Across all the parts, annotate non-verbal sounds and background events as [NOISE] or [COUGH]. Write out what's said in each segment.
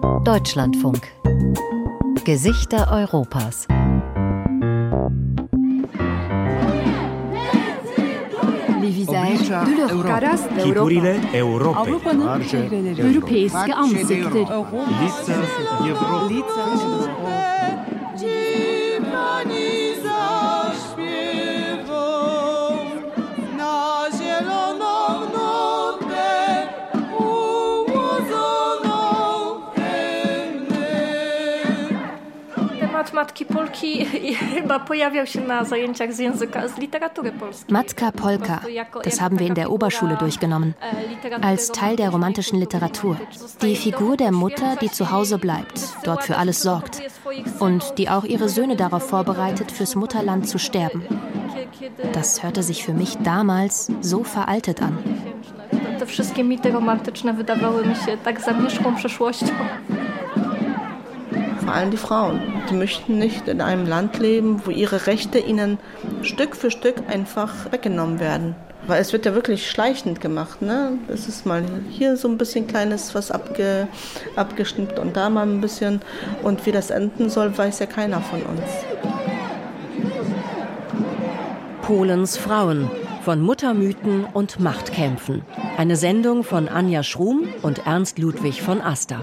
Deutschlandfunk. Gesichter Europas. Les visages de leurs caras matki Polki [LAUGHS] chyba pojawiał się na zajęciach z języka, z literatury polskiej. Matka Polka, das haben wir in der Oberschule durchgenommen, als Teil der romantischen Literatur. Die Figur der Mutter, die zu Hause bleibt, dort für alles sorgt und die auch ihre Söhne darauf vorbereitet, fürs Mutterland zu sterben. Das hörte sich für mich damals so veraltet an. Te wszystkie mity romantyczne wydawały mi się tak zamierzchłą przeszłością. Vor allem die Frauen. Die möchten nicht in einem Land leben, wo ihre Rechte ihnen Stück für Stück einfach weggenommen werden. Weil es wird ja wirklich schleichend gemacht. Ne? Es ist mal hier so ein bisschen kleines was abge, abgeschnitten und da mal ein bisschen. Und wie das enden soll, weiß ja keiner von uns. Polens Frauen von Muttermythen und Machtkämpfen. Eine Sendung von Anja Schrum und Ernst Ludwig von Aster.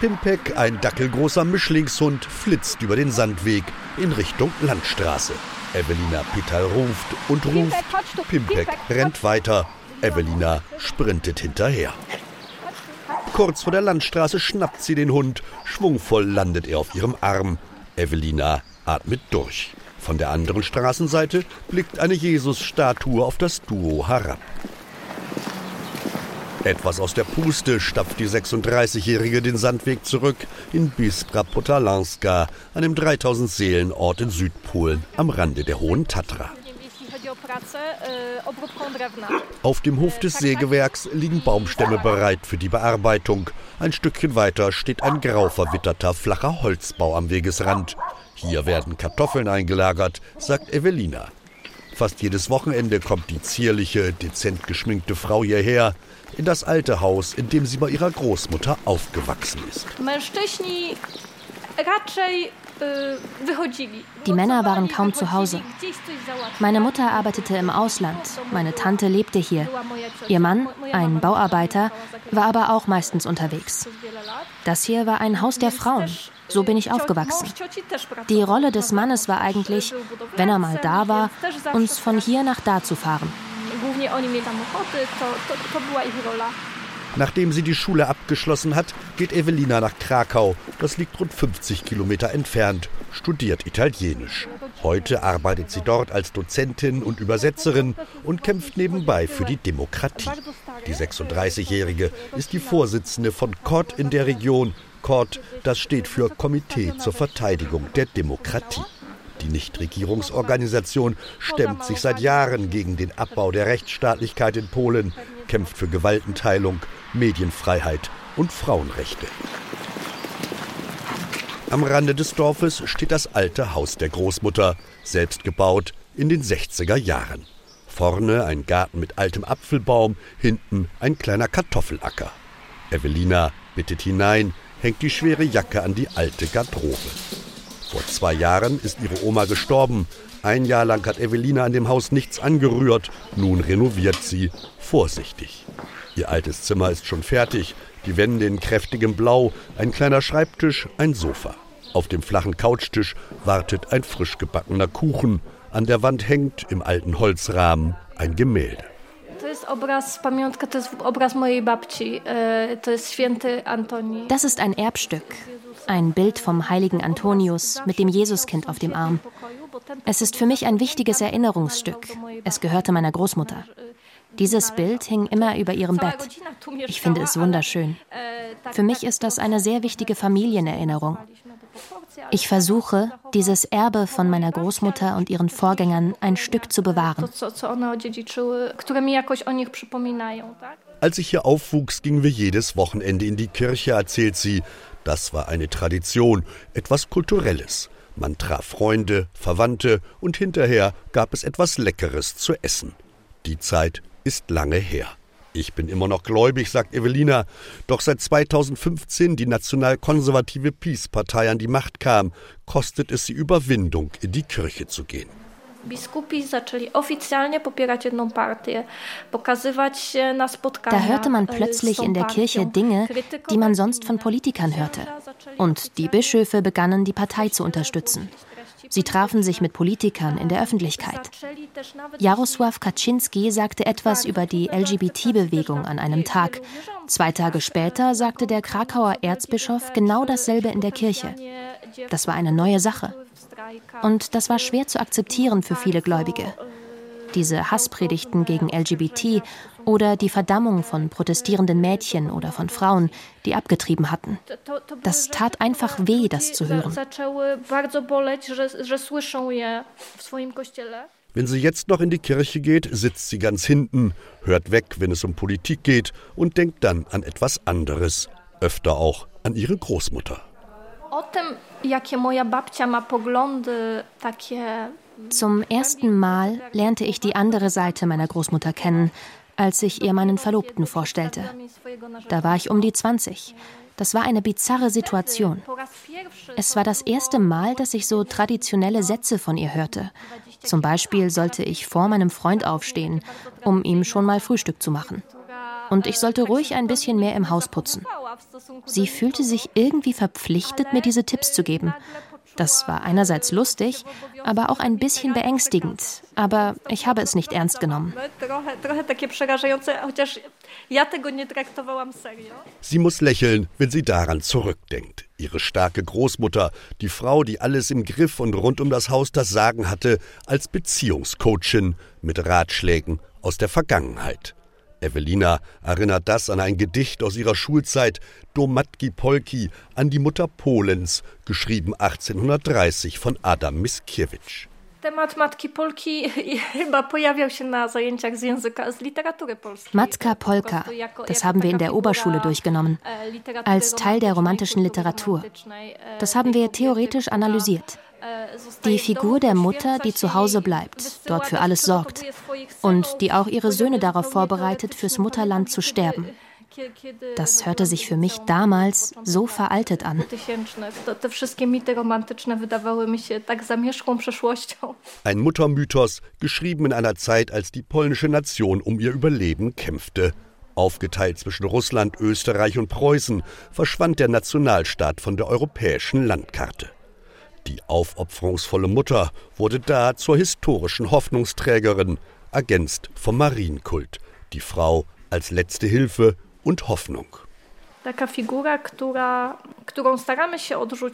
Pimpek, ein dackelgroßer Mischlingshund, flitzt über den Sandweg in Richtung Landstraße. Evelina Pital ruft und ruft. Pimpek, rennt weiter. Evelina sprintet hinterher. Kurz vor der Landstraße schnappt sie den Hund. Schwungvoll landet er auf ihrem Arm. Evelina atmet durch. Von der anderen Straßenseite blickt eine Jesus-Statue auf das Duo herab. Etwas aus der Puste stapft die 36-Jährige den Sandweg zurück in Biskra Potalanska, einem 3000 Seelenort in Südpolen am Rande der Hohen Tatra. Auf dem Hof des Sägewerks liegen Baumstämme bereit für die Bearbeitung. Ein Stückchen weiter steht ein grau verwitterter flacher Holzbau am Wegesrand. Hier werden Kartoffeln eingelagert, sagt Evelina. Fast jedes Wochenende kommt die zierliche, dezent geschminkte Frau hierher, in das alte Haus, in dem sie bei ihrer Großmutter aufgewachsen ist. Wychodzili. Die Männer waren kaum zu Hause. Meine Mutter arbeitete im Ausland, meine Tante lebte hier. Ihr Mann, ein Bauarbeiter, war aber auch meistens unterwegs. Das hier war ein Haus der Frauen. So bin ich aufgewachsen. Die Rolle des Mannes war eigentlich, wenn er mal da war, uns von hier nach da zu fahren. Nachdem sie die Schule abgeschlossen hat, geht Evelina nach Krakau. Das liegt rund 50 Kilometer entfernt, studiert Italienisch. Heute arbeitet sie dort als Dozentin und Übersetzerin und kämpft nebenbei für die Demokratie. Die 36-Jährige ist die Vorsitzende von CORD in der Region. CORD, das steht für Komitee zur Verteidigung der Demokratie. Die Nichtregierungsorganisation stemmt sich seit Jahren gegen den Abbau der Rechtsstaatlichkeit in Polen, kämpft für Gewaltenteilung, Medienfreiheit und Frauenrechte. Am Rande des Dorfes steht das alte Haus der Großmutter, selbst gebaut in den 60er Jahren. Vorne ein Garten mit altem Apfelbaum, hinten ein kleiner Kartoffelacker. Evelina bittet hinein, hängt die schwere Jacke an die alte Garderobe. Vor zwei Jahren ist ihre Oma gestorben. Ein Jahr lang hat Evelina an dem Haus nichts angerührt. Nun renoviert sie vorsichtig. Ihr altes Zimmer ist schon fertig. Die Wände in kräftigem Blau, ein kleiner Schreibtisch, ein Sofa. Auf dem flachen Couchtisch wartet ein frisch gebackener Kuchen. An der Wand hängt im alten Holzrahmen ein Gemälde. E. Das ist ein Erbstück. Ein Bild vom heiligen Antonius mit dem Jesuskind auf dem Arm. Es ist für mich ein wichtiges Erinnerungsstück. Es gehörte meiner Großmutter. Dieses Bild hing immer über ihrem Bett. Ich finde es wunderschön. Für mich ist das eine sehr wichtige Familienerinnerung. Ich versuche, dieses Erbe von meiner Großmutter und ihren Vorgängern ein Stück zu bewahren. Als ich hier aufwuchs, gingen wir jedes Wochenende in die Kirche, erzählt sie. Das war eine Tradition, etwas Kulturelles. Man traf Freunde, Verwandte und hinterher gab es etwas Leckeres zu essen. Die Zeit ist lange her. Ich bin immer noch gläubig, sagt Evelina. Doch seit 2015 die nationalkonservative Peace-Partei an die Macht kam, kostet es sie Überwindung, in die Kirche zu gehen. Da hörte man plötzlich in der Kirche Dinge, die man sonst von Politikern hörte. Und die Bischöfe begannen, die Partei zu unterstützen. Sie trafen sich mit Politikern in der Öffentlichkeit. Jarosław Kaczynski sagte etwas über die LGBT-Bewegung an einem Tag. Zwei Tage später sagte der Krakauer Erzbischof genau dasselbe in der Kirche. Das war eine neue Sache. Und das war schwer zu akzeptieren für viele Gläubige. Diese Hasspredigten gegen LGBT oder die Verdammung von protestierenden Mädchen oder von Frauen, die abgetrieben hatten. Das tat einfach weh, das zu hören. Wenn sie jetzt noch in die Kirche geht, sitzt sie ganz hinten, hört weg, wenn es um Politik geht und denkt dann an etwas anderes, öfter auch an ihre Großmutter. Zum ersten Mal lernte ich die andere Seite meiner Großmutter kennen, als ich ihr meinen Verlobten vorstellte. Da war ich um die 20. Das war eine bizarre Situation. Es war das erste Mal, dass ich so traditionelle Sätze von ihr hörte. Zum Beispiel sollte ich vor meinem Freund aufstehen, um ihm schon mal Frühstück zu machen. Und ich sollte ruhig ein bisschen mehr im Haus putzen. Sie fühlte sich irgendwie verpflichtet, mir diese Tipps zu geben. Das war einerseits lustig, aber auch ein bisschen beängstigend. Aber ich habe es nicht ernst genommen. Sie muss lächeln, wenn sie daran zurückdenkt. Ihre starke Großmutter, die Frau, die alles im Griff und rund um das Haus das Sagen hatte, als Beziehungscoachin mit Ratschlägen aus der Vergangenheit. Evelina erinnert das an ein Gedicht aus ihrer Schulzeit, Do Matki Polki, an die Mutter Polens, geschrieben 1830 von Adam Mickiewicz. [LAUGHS] Matka Polka, das haben wir in der Oberschule durchgenommen, als Teil der romantischen Literatur. Das haben wir theoretisch analysiert. Die Figur der Mutter, die zu Hause bleibt, dort für alles sorgt und die auch ihre Söhne darauf vorbereitet, fürs Mutterland zu sterben. Das hörte sich für mich damals so veraltet an. Ein Muttermythos, geschrieben in einer Zeit, als die polnische Nation um ihr Überleben kämpfte. Aufgeteilt zwischen Russland, Österreich und Preußen, verschwand der Nationalstaat von der europäischen Landkarte. Die aufopferungsvolle Mutter wurde da zur historischen Hoffnungsträgerin, ergänzt vom Marienkult. Die Frau als letzte Hilfe und Hoffnung.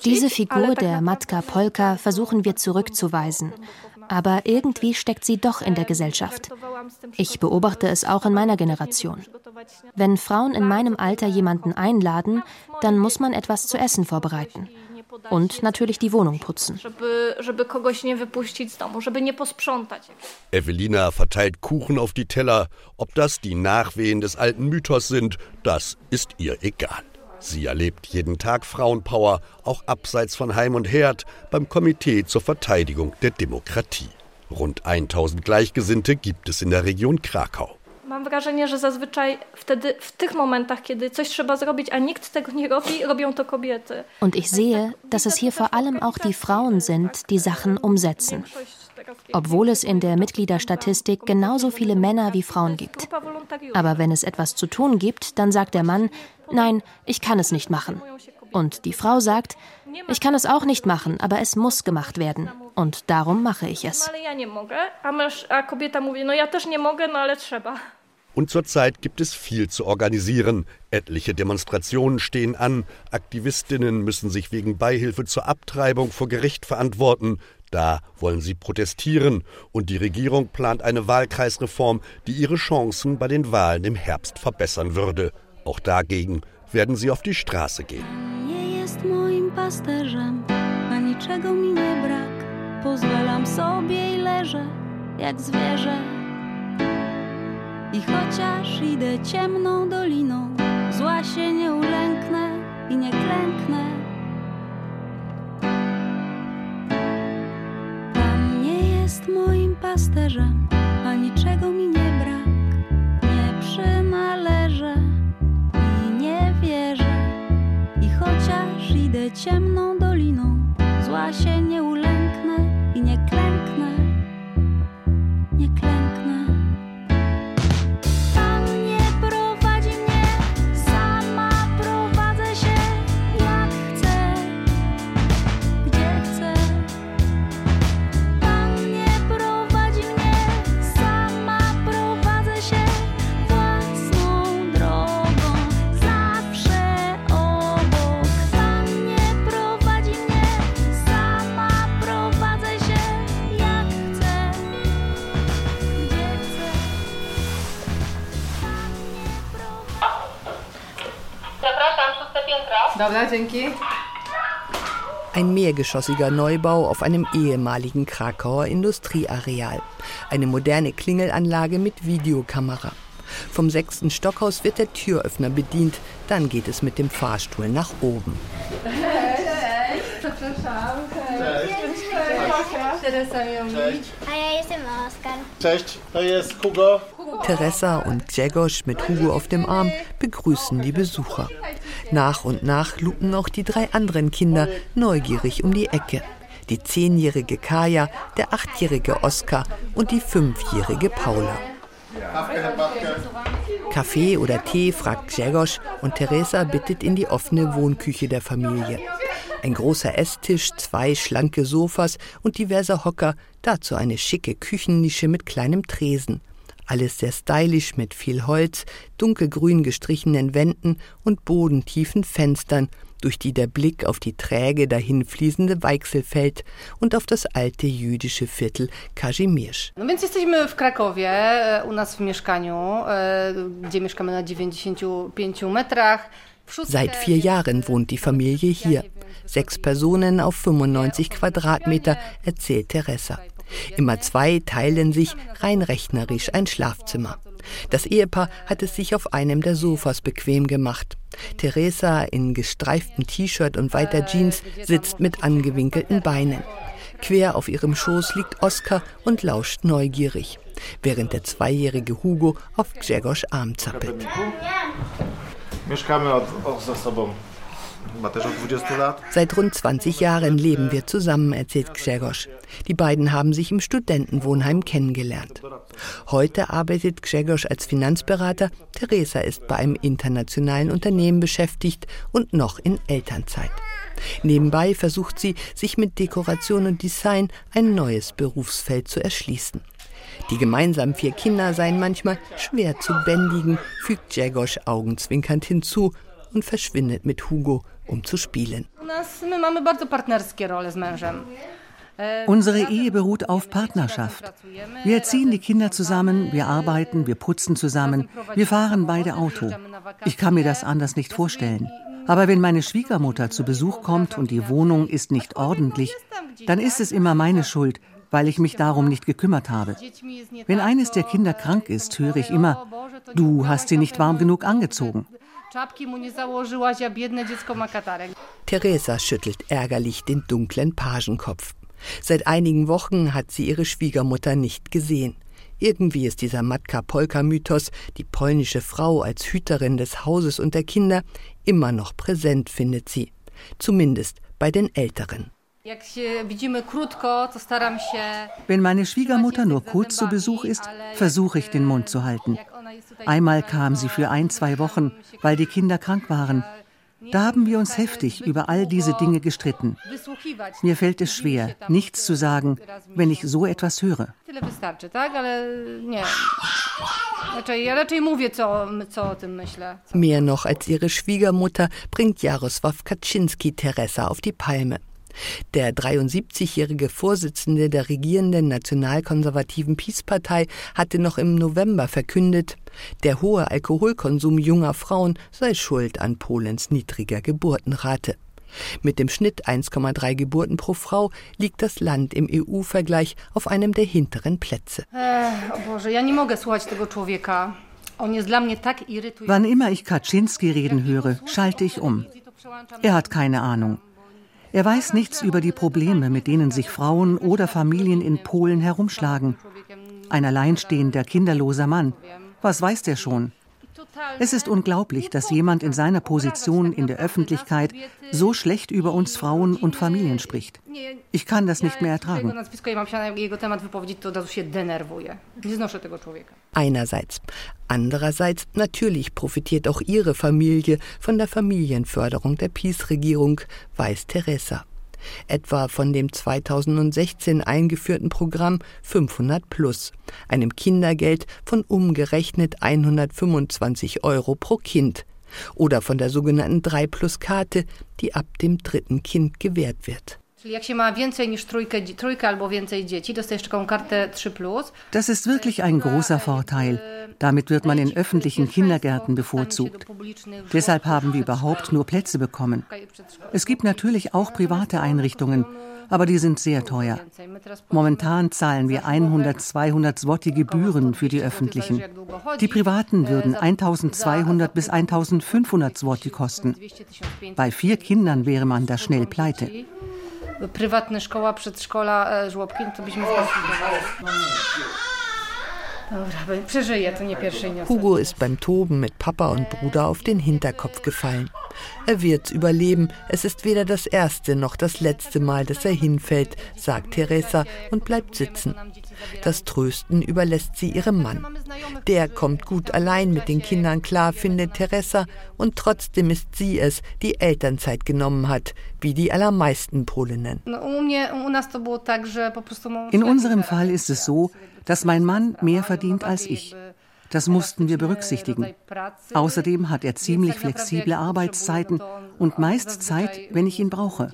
Diese Figur der Matka Polka versuchen wir zurückzuweisen. Aber irgendwie steckt sie doch in der Gesellschaft. Ich beobachte es auch in meiner Generation. Wenn Frauen in meinem Alter jemanden einladen, dann muss man etwas zu essen vorbereiten und natürlich die Wohnung putzen. Evelina verteilt Kuchen auf die Teller. Ob das die Nachwehen des alten Mythos sind, das ist ihr egal. Sie erlebt jeden Tag Frauenpower, auch abseits von Heim und Herd, beim Komitee zur Verteidigung der Demokratie. Rund 1000 Gleichgesinnte gibt es in der Region Krakau. Mam wrażenie, że zazwyczaj wtedy, w tych momentach, kiedy coś trzeba zrobić, a nikt tego nie robi, robią to kobiety. Und ich sehe, dass es hier vor allem auch die Frauen sind, die Sachen umsetzen. Obwohl es in der Mitgliederstatistik genauso viele Männer wie Frauen gibt. Aber wenn es etwas zu tun gibt, dann sagt der Mann, nein, ich kann es nicht machen. Und die Frau sagt, ich kann es auch nicht machen, aber es muss gemacht werden. Und darum mache ich es. Und zurzeit gibt es viel zu organisieren. Etliche Demonstrationen stehen an. Aktivistinnen müssen sich wegen Beihilfe zur Abtreibung vor Gericht verantworten. Da wollen sie protestieren. Und die Regierung plant eine Wahlkreisreform, die ihre Chancen bei den Wahlen im Herbst verbessern würde. Auch dagegen werden sie auf die Straße gehen. Pozwalam sobie i leżę jak zwierzę. I chociaż idę ciemną doliną, zła się nie ulęknę i nie klęknę. Pan nie jest moim pasterzem, a niczego mi nie brak. Nie przynależę i nie wierzę. I chociaż idę ciemną Ein mehrgeschossiger Neubau auf einem ehemaligen Krakauer Industrieareal. Eine moderne Klingelanlage mit Videokamera. Vom sechsten Stockhaus wird der Türöffner bedient, dann geht es mit dem Fahrstuhl nach oben. Cześć. A ja jestem Oskar. Cześć, to jest Hugo. Teresa und Grzegorz mit Hugo auf dem Arm begrüßen die Besucher. Nach und nach lupen auch die drei anderen Kinder neugierig um die Ecke. Die zehnjährige Kaya, der achtjährige Oskar und die fünfjährige Paula. Kaffee oder Tee, fragt Grzegorz und Teresa bittet in die offene Wohnküche der Familie. Ein großer Esstisch, zwei schlanke Sofas und diverse Hocker, dazu eine schicke Küchennische mit kleinem Tresen. Alles sehr stylisch mit viel Holz, dunkelgrün gestrichenen Wänden und bodentiefen Fenstern, durch die der Blick auf die träge dahinfließende Weichsel fällt und auf das alte jüdische Viertel Kazimierz. No więc jesteśmy w Krakowie, e, u nas w mieszkaniu, e, gdzie mieszkamy na 95 metrach. Seit vier Jahren wohnt die Familie hier. Sechs Personen auf 95 Quadratmeter, erzählt Teresa. Immer zwei teilen sich rein rechnerisch ein Schlafzimmer. Das Ehepaar hat es sich auf einem der Sofas bequem gemacht. Teresa in gestreiftem T-Shirt und weiter Jeans sitzt mit angewinkelten Beinen. Quer auf ihrem Schoß liegt Oskar und lauscht neugierig, während der zweijährige Hugo auf Grzegorz Arm zappelt. Mieszkamy od, od ze Seit rund 20 Jahren leben wir zusammen, erzählt Grzegorz. Die beiden haben sich im Studentenwohnheim kennengelernt. Heute arbeitet Grzegorz als Finanzberater, Teresa ist bei einem internationalen Unternehmen beschäftigt und noch in Elternzeit. Nebenbei versucht sie, sich mit Dekoration und Design ein neues Berufsfeld zu erschließen. Die gemeinsamen vier Kinder seien manchmal schwer zu bändigen, fügt Grzegorz augenzwinkernd hinzu und verschwindet mit Hugo, um zu spielen. E, Unsere Ehe beruht auf Partnerschaft. Wir erziehen die Kinder zusammen, wir arbeiten, wir putzen zusammen, wir fahren beide Auto. Ich kann mir das anders nicht vorstellen. Aber wenn meine Schwiegermutter zu Besuch kommt und die Wohnung ist nicht ordentlich, dann ist es immer meine Schuld, weil ich mich darum nicht gekümmert habe. Wenn eines der Kinder krank ist, höre ich immer, du hast sie nicht warm genug angezogen. Czapki mu nie założyłaś, a biedne dziecko ma katarek. Teresa schüttelt ärgerlich den dunklen Pagenkopf. Seit einigen Wochen hat sie ihre Schwiegermutter nicht gesehen. Irgendwie ist dieser Matka-Polka-Mythos, die polnische Frau als Hüterin des Hauses und der Kinder, immer noch präsent, findet sie. Zumindest bei den Älteren. Wenn meine Schwiegermutter nur kurz zu Besuch ist, versuche ich den Mund zu halten. Einmal kam sie für ein, zwei Wochen, weil die Kinder krank waren. Da haben wir uns heftig über all diese Dinge gestritten. Mir fällt es schwer, nichts zu sagen, wenn ich so etwas höre. Mehr noch als ihre Schwiegermutter bringt Jarosław Kaczynski Teresa auf die Palme. Der 73-jährige Vorsitzende der regierenden nationalkonservativen Peace-Partei hatte noch im November verkündet, der hohe Alkoholkonsum junger Frauen sei schuld an Polens niedriger Geburtenrate. Mit dem Schnitt 1,3 Geburten pro Frau liegt das Land im EU-Vergleich auf einem der hinteren Plätze. Wann immer ich Kaczynski reden höre, schalte ich um. Er hat keine Ahnung. Er weiß nichts über die Probleme, mit denen sich Frauen oder Familien in Polen herumschlagen. Ein alleinstehender, kinderloser Mann. Was weiß der schon? Es ist unglaublich, dass jemand in seiner Position in der Öffentlichkeit so schlecht über uns Frauen und Familien spricht. Ich kann das nicht mehr ertragen. Einerseits. Andererseits, natürlich profitiert auch ihre Familie von der Familienförderung der PiS-Regierung, weiß Teresa etwa von dem 2016 eingeführten Programm 500 Plus, einem Kindergeld von umgerechnet 125 Euro pro Kind, oder von der sogenannten 3 Plus Karte, die ab dem dritten Kind gewährt wird. Das ist wirklich ein großer Vorteil. Damit wird man in öffentlichen Kindergärten bevorzugt. Deshalb haben wir überhaupt nur Plätze bekommen. Es gibt natürlich auch private Einrichtungen, aber die sind sehr teuer. Momentan zahlen wir 100, 200 Zloty Gebühren für die öffentlichen. Die privaten würden 1200 bis 1500 Zloty kosten. Bei vier Kindern wäre man da schnell pleite prywatne szkoła, przedszkola, e, żłobki, no to byśmy. Hugo ist beim Toben mit Papa und Bruder auf den Hinterkopf gefallen. Er wird's überleben. Es ist weder das erste noch das letzte Mal, dass er hinfällt, sagt Teresa und bleibt sitzen. Das Trösten überlässt sie ihrem Mann. Der kommt gut allein mit den Kindern klar, findet Teresa, und trotzdem ist sie es, die Elternzeit genommen hat, wie die allermeisten Polinnen. In unserem Fall ist es so, dass mein Mann mehr verdient als ich. Das mussten wir berücksichtigen. Außerdem hat er ziemlich flexible Arbeitszeiten und meist Zeit, wenn ich ihn brauche.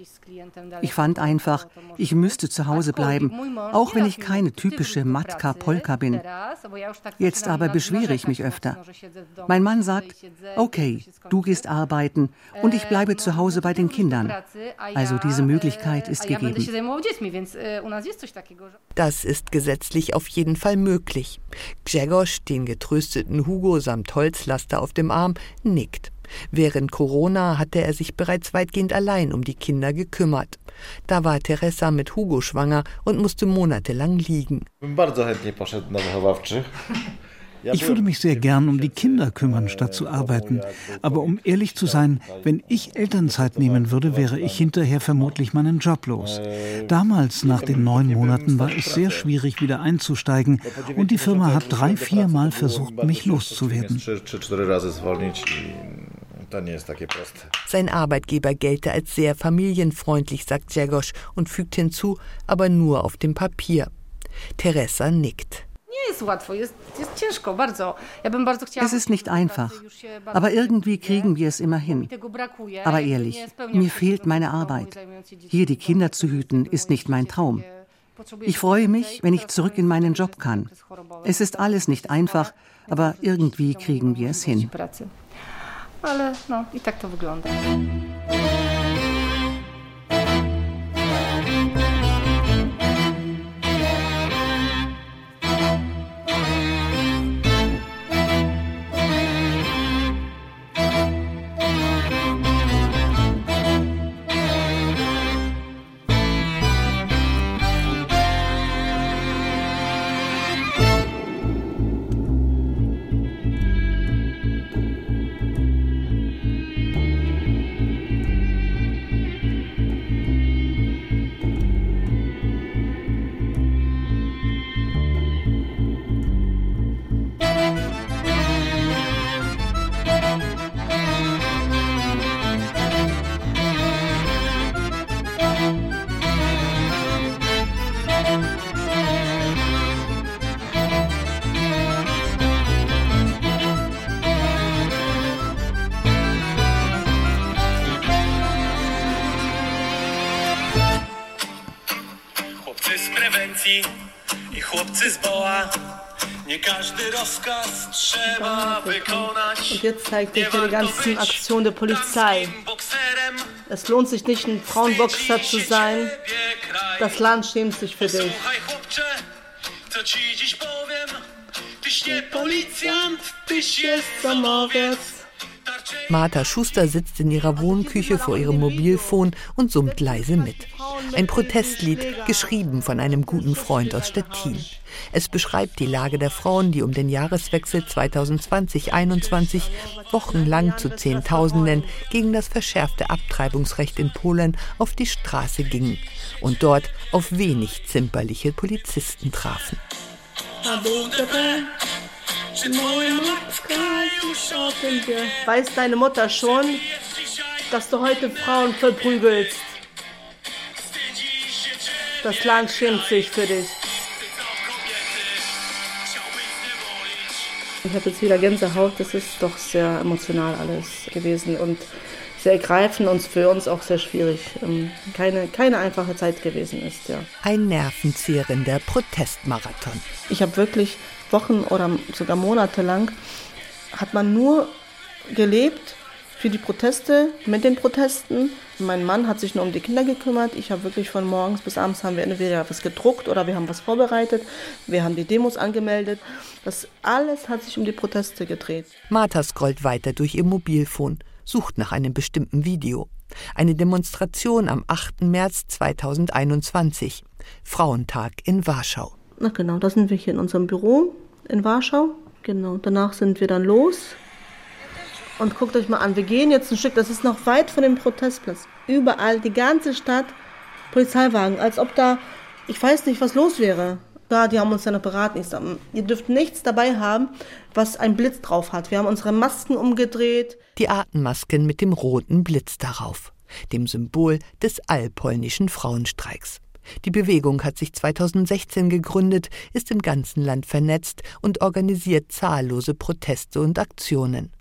Ich fand einfach, ich müsste zu Hause bleiben, auch wenn ich keine typische Matka-Polka bin. Jetzt aber beschwere ich mich öfter. Mein Mann sagt, okay, du gehst arbeiten und ich bleibe zu Hause bei den Kindern. Also diese Möglichkeit ist gegeben. Das ist gesetzlich auf jeden Fall möglich. Grzegorz, den getrösteten Hugo samt Holzlaster auf dem Arm, nickt. Während Corona hatte er sich bereits weitgehend allein um die Kinder gekümmert. Da war Teresa mit Hugo schwanger und musste monatelang liegen. Ich würde mich sehr gern um die Kinder kümmern, statt zu arbeiten. Aber um ehrlich zu sein, wenn ich Elternzeit nehmen würde, wäre ich hinterher vermutlich meinen Job los. Damals, nach den neun Monaten, war es sehr schwierig, wieder einzusteigen. Und die Firma hat drei, vier Mal versucht, mich loszuwerden. Sein Arbeitgeber gelte als sehr familienfreundlich, sagt Jagosch und fügt hinzu, aber nur auf dem Papier. Teresa nickt. Es ist nicht einfach, aber irgendwie kriegen wir es immer hin. Aber ehrlich, mir fehlt meine Arbeit. Hier die Kinder zu hüten, ist nicht mein Traum. Ich freue mich, wenn ich zurück in meinen Job kann. Es ist alles nicht einfach, aber irgendwie kriegen wir es hin ale no i tak to wygląda. Und jetzt zeigt er die ganzen Aktionen der Polizei. Es lohnt sich nicht, ein Frauenboxer zu sein. Das Land schämt sich für dich. Martha Schuster sitzt in ihrer Wohnküche vor ihrem Mobilfon und summt leise mit. Ein Protestlied, geschrieben von einem guten Freund aus Stettin. Es beschreibt die Lage der Frauen, die um den Jahreswechsel 2020-21 wochenlang zu Zehntausenden gegen das verschärfte Abtreibungsrecht in Polen auf die Straße gingen und dort auf wenig zimperliche Polizisten trafen. Weiß deine Mutter schon, dass du heute Frauen verprügelst? Das Land schämt sich für dich. Ich habe jetzt wieder Gänsehaut. Das ist doch sehr emotional alles gewesen und sehr ergreifend und für uns auch sehr schwierig. Ähm, keine, keine einfache Zeit gewesen ist, ja. Ein nervenzehrender Protestmarathon. Ich habe wirklich Wochen oder sogar Monate lang hat man nur gelebt für die Proteste, mit den Protesten. Mein Mann hat sich nur um die Kinder gekümmert. Ich habe wirklich von morgens bis abends haben wir entweder was gedruckt oder wir haben was vorbereitet. Wir haben die Demos angemeldet. Das alles hat sich um die Proteste gedreht. Martha scrollt weiter durch ihr Mobilfon, sucht nach einem bestimmten Video. Eine Demonstration am 8. März 2021. Frauentag in Warschau. Na genau, da sind wir hier in unserem Büro in Warschau. Genau, danach sind wir dann los. Und guckt euch mal an, wir gehen jetzt ein Stück, das ist noch weit von dem Protestplatz. Überall, die ganze Stadt, Polizeiwagen, als ob da, ich weiß nicht, was los wäre. Da, die haben uns ja noch beraten. Ich sag, ihr dürft nichts dabei haben, was einen Blitz drauf hat. Wir haben unsere Masken umgedreht. Die Atemmasken mit dem roten Blitz darauf, dem Symbol des allpolnischen Frauenstreiks. Die Bewegung hat sich 2016 gegründet, ist im ganzen Land vernetzt und organisiert zahllose Proteste und Aktionen.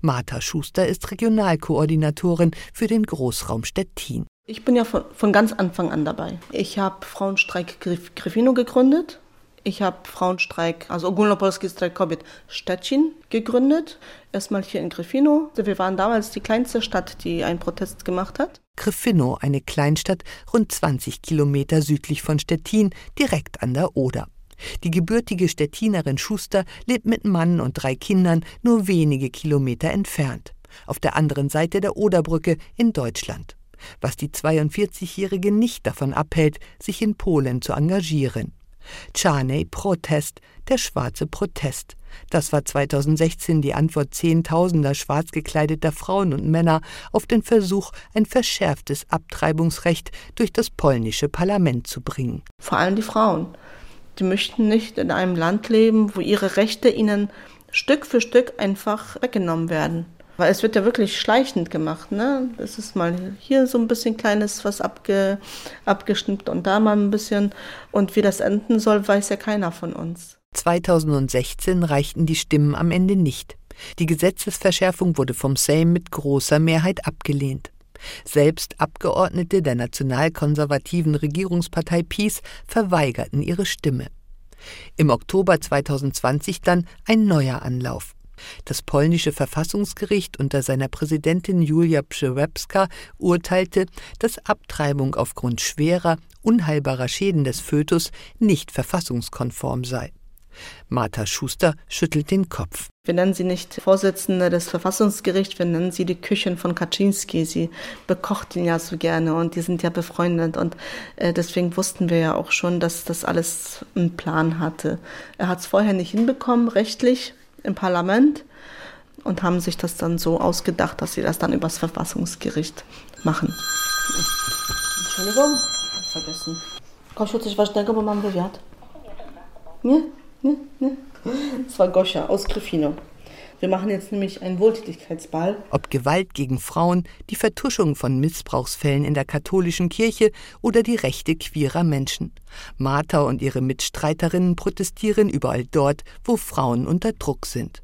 Martha Schuster ist Regionalkoordinatorin für den Großraum Stettin. Ich bin ja von, von ganz Anfang an dabei. Ich habe Frauenstreik Grifino gegründet. Ich habe Frauenstreik, also Ogólnopolski Streik Kobiet Stettin gegründet. Erstmal hier in Grifino. Wir waren damals die kleinste Stadt, die einen Protest gemacht hat. Grifino, eine Kleinstadt rund 20 Kilometer südlich von Stettin, direkt an der Oder. Die gebürtige Stettinerin Schuster lebt mit Mann und drei Kindern nur wenige Kilometer entfernt, auf der anderen Seite der Oderbrücke in Deutschland, was die 42-Jährige nicht davon abhält, sich in Polen zu engagieren. Czarnej Protest, der schwarze Protest. Das war 2016 die Antwort Zehntausender schwarz gekleideter Frauen und Männer auf den Versuch, ein verschärftes Abtreibungsrecht durch das polnische Parlament zu bringen. Vor allem die Frauen. Die möchten nicht in einem Land leben, wo ihre Rechte ihnen Stück für Stück einfach weggenommen werden. Weil es wird ja wirklich schleichend gemacht. Ne? Es ist mal hier so ein bisschen kleines was abge, abgeschnitten und da mal ein bisschen. Und wie das enden soll, weiß ja keiner von uns. 2016 reichten die Stimmen am Ende nicht. Die Gesetzesverschärfung wurde vom Sejm mit großer Mehrheit abgelehnt. Selbst Abgeordnete der nationalkonservativen Regierungspartei PiS verweigerten ihre Stimme. Im Oktober 2020 dann ein neuer Anlauf. Das polnische Verfassungsgericht unter seiner Präsidentin Julia Przewebska urteilte, dass Abtreibung aufgrund schwerer, unheilbarer Schäden des Fötus nicht verfassungskonform sei. Martha Schuster schüttelt den Kopf. Wir nennen sie nicht Vorsitzende des Verfassungsgerichts, wir nennen sie die Küchen von Kaczynski. Sie bekocht ihn ja so gerne und die sind ja befreundet und äh, deswegen wussten wir ja auch schon, dass das alles einen Plan hatte. Er hat es vorher nicht hinbekommen, rechtlich im Parlament und haben sich das dann so ausgedacht, dass sie das dann übers Verfassungsgericht machen. Entschuldigung, vergessen. Coś ważnego, bo mam wywiad. Nie? Ne, ne. Das war Goscha aus Grifino. Wir machen jetzt nämlich einen Wohltätigkeitsball. Ob Gewalt gegen Frauen, die Vertuschung von Missbrauchsfällen in der katholischen Kirche oder die Rechte queerer Menschen. Martha und ihre Mitstreiterinnen protestieren überall dort, wo Frauen unter Druck sind.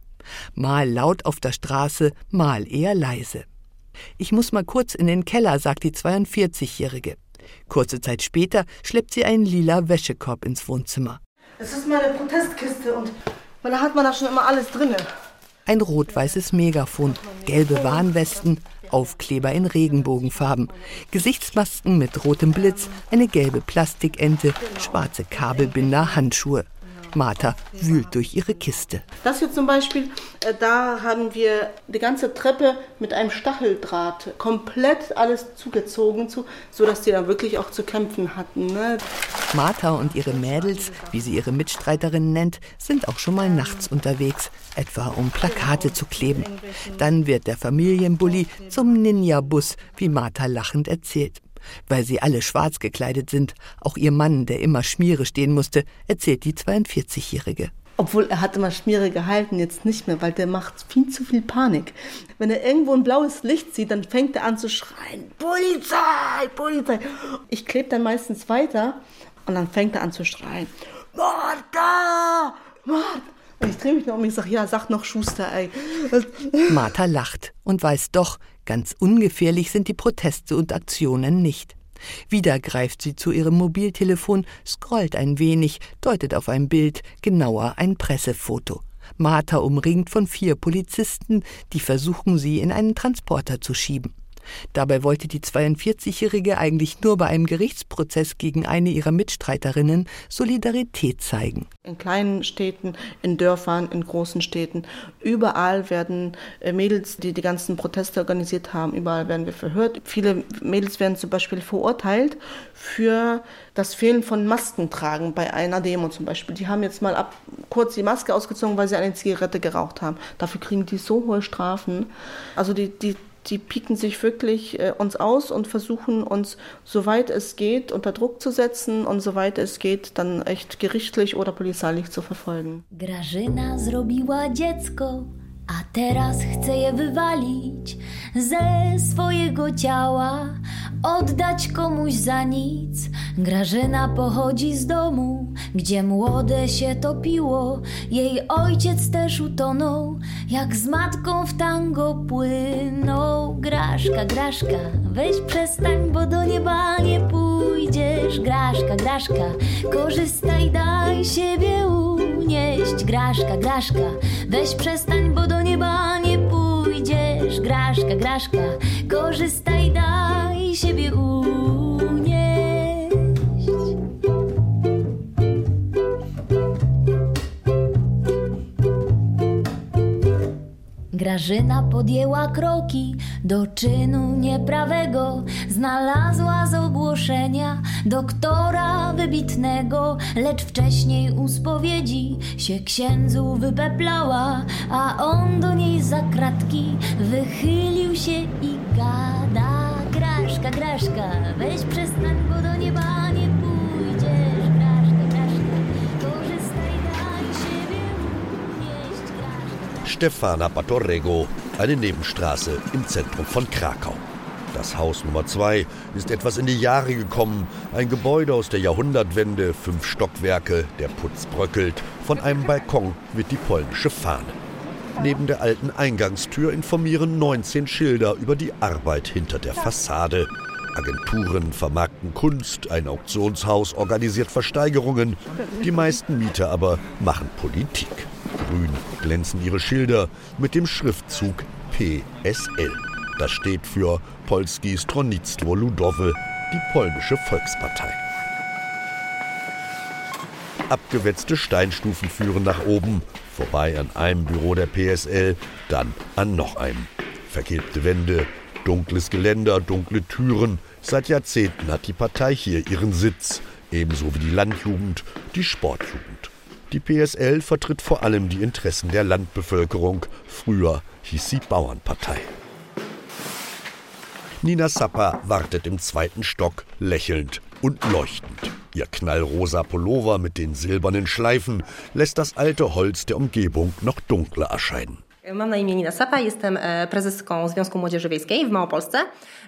Mal laut auf der Straße, mal eher leise. Ich muss mal kurz in den Keller, sagt die 42-Jährige. Kurze Zeit später schleppt sie einen lila Wäschekorb ins Wohnzimmer. Das ist meine Protestkiste und da hat man da schon immer alles drin. Ein rot-weißes Megafon, gelbe Warnwesten, Aufkleber in Regenbogenfarben, Gesichtsmasken mit rotem Blitz, eine gelbe Plastikente, schwarze Kabelbinder, Handschuhe. Martha wühlt durch ihre Kiste. Das hier zum Beispiel, äh, da haben wir die ganze Treppe mit einem Stacheldraht komplett alles zugezogen, zu, sodass die da wirklich auch zu kämpfen hatten. Ne? Martha und ihre Mädels, wie sie ihre Mitstreiterin nennt, sind auch schon mal nachts unterwegs, etwa um Plakate zu kleben. Dann wird der Familienbully zum Ninja-Bus, wie Martha lachend erzählt weil sie alle schwarz gekleidet sind. Auch ihr Mann, der immer Schmiere stehen musste, erzählt die 42-Jährige. Obwohl er hat immer Schmiere gehalten, jetzt nicht mehr, weil der macht viel zu viel Panik. Wenn er irgendwo ein blaues Licht sieht, dann fängt er an zu schreien, Polizei, Polizei. Ich klebe dann meistens weiter und dann fängt er an zu schreien, Martha, Martha. Und ich drehe mich noch um und ich sage, ja, sag noch Schuster, ey. Martha lacht und weiß doch, ganz ungefährlich sind die Proteste und Aktionen nicht. Wieder greift sie zu ihrem Mobiltelefon, scrollt ein wenig, deutet auf ein Bild, genauer ein Pressefoto. Martha umringt von vier Polizisten, die versuchen, sie in einen Transporter zu schieben. Dabei wollte die 42-Jährige eigentlich nur bei einem Gerichtsprozess gegen eine ihrer Mitstreiterinnen Solidarität zeigen. In kleinen Städten, in Dörfern, in großen Städten, überall werden äh, Mädels, die die ganzen Proteste organisiert haben, überall werden wir verhört. Viele Mädels werden zum Beispiel verurteilt für das Fehlen von Maskentragen bei einer Demo zum Beispiel. Die haben jetzt mal ab, kurz die Maske ausgezogen, weil sie eine Zigarette geraucht haben. Dafür kriegen die so hohe Strafen. Also die, die die pieken sich wirklich äh, uns aus und versuchen uns, soweit es geht, unter Druck zu setzen und soweit es geht, dann echt gerichtlich oder polizeilich zu verfolgen. Grażyna zrobiła dziecko, a teraz chce je wywalić ze swojego ciała, oddać komuś za nic. Grażyna pochodzi z domu, gdzie młode się topiło, jej ojciec też utonął, jak z matką w tango płynął. Graszka, Graszka, weź przestań, bo do nieba nie pójdziesz. Graszka, Graszka, korzystaj, daj siebie unieść. Graszka, Graszka, weź przestań, bo do nieba nie pójdziesz. Graszka, Graszka, korzystaj, daj siebie unieść. Grażyna podjęła kroki do czynu nieprawego, znalazła z ogłoszenia doktora wybitnego, lecz wcześniej u spowiedzi się księdzu wypeplała, a on do niej za kratki wychylił się i gada. Graszka, Graszka, weź przestań, bo do nieba Stefana Batorrego, eine Nebenstraße im Zentrum von Krakau. Das Haus Nummer 2 ist etwas in die Jahre gekommen. Ein Gebäude aus der Jahrhundertwende, fünf Stockwerke, der Putz bröckelt. Von einem Balkon wird die polnische Fahne. Neben der alten Eingangstür informieren 19 Schilder über die Arbeit hinter der Fassade. Agenturen vermarkten Kunst, ein Auktionshaus organisiert Versteigerungen. Die meisten Mieter aber machen Politik. Grün glänzen ihre Schilder mit dem Schriftzug PSL. Das steht für Polski Stronnictwo Ludowe, die polnische Volkspartei. Abgewetzte Steinstufen führen nach oben, vorbei an einem Büro der PSL, dann an noch einem. Vergilbte Wände, dunkles Geländer, dunkle Türen. Seit Jahrzehnten hat die Partei hier ihren Sitz, ebenso wie die Landjugend, die Sportjugend. Die PSL vertritt vor allem die Interessen der Landbevölkerung. Früher hieß sie Bauernpartei. Nina Sapper wartet im zweiten Stock, lächelnd und leuchtend. Ihr knallrosa Pullover mit den silbernen Schleifen lässt das alte Holz der Umgebung noch dunkler erscheinen. Sapa, e.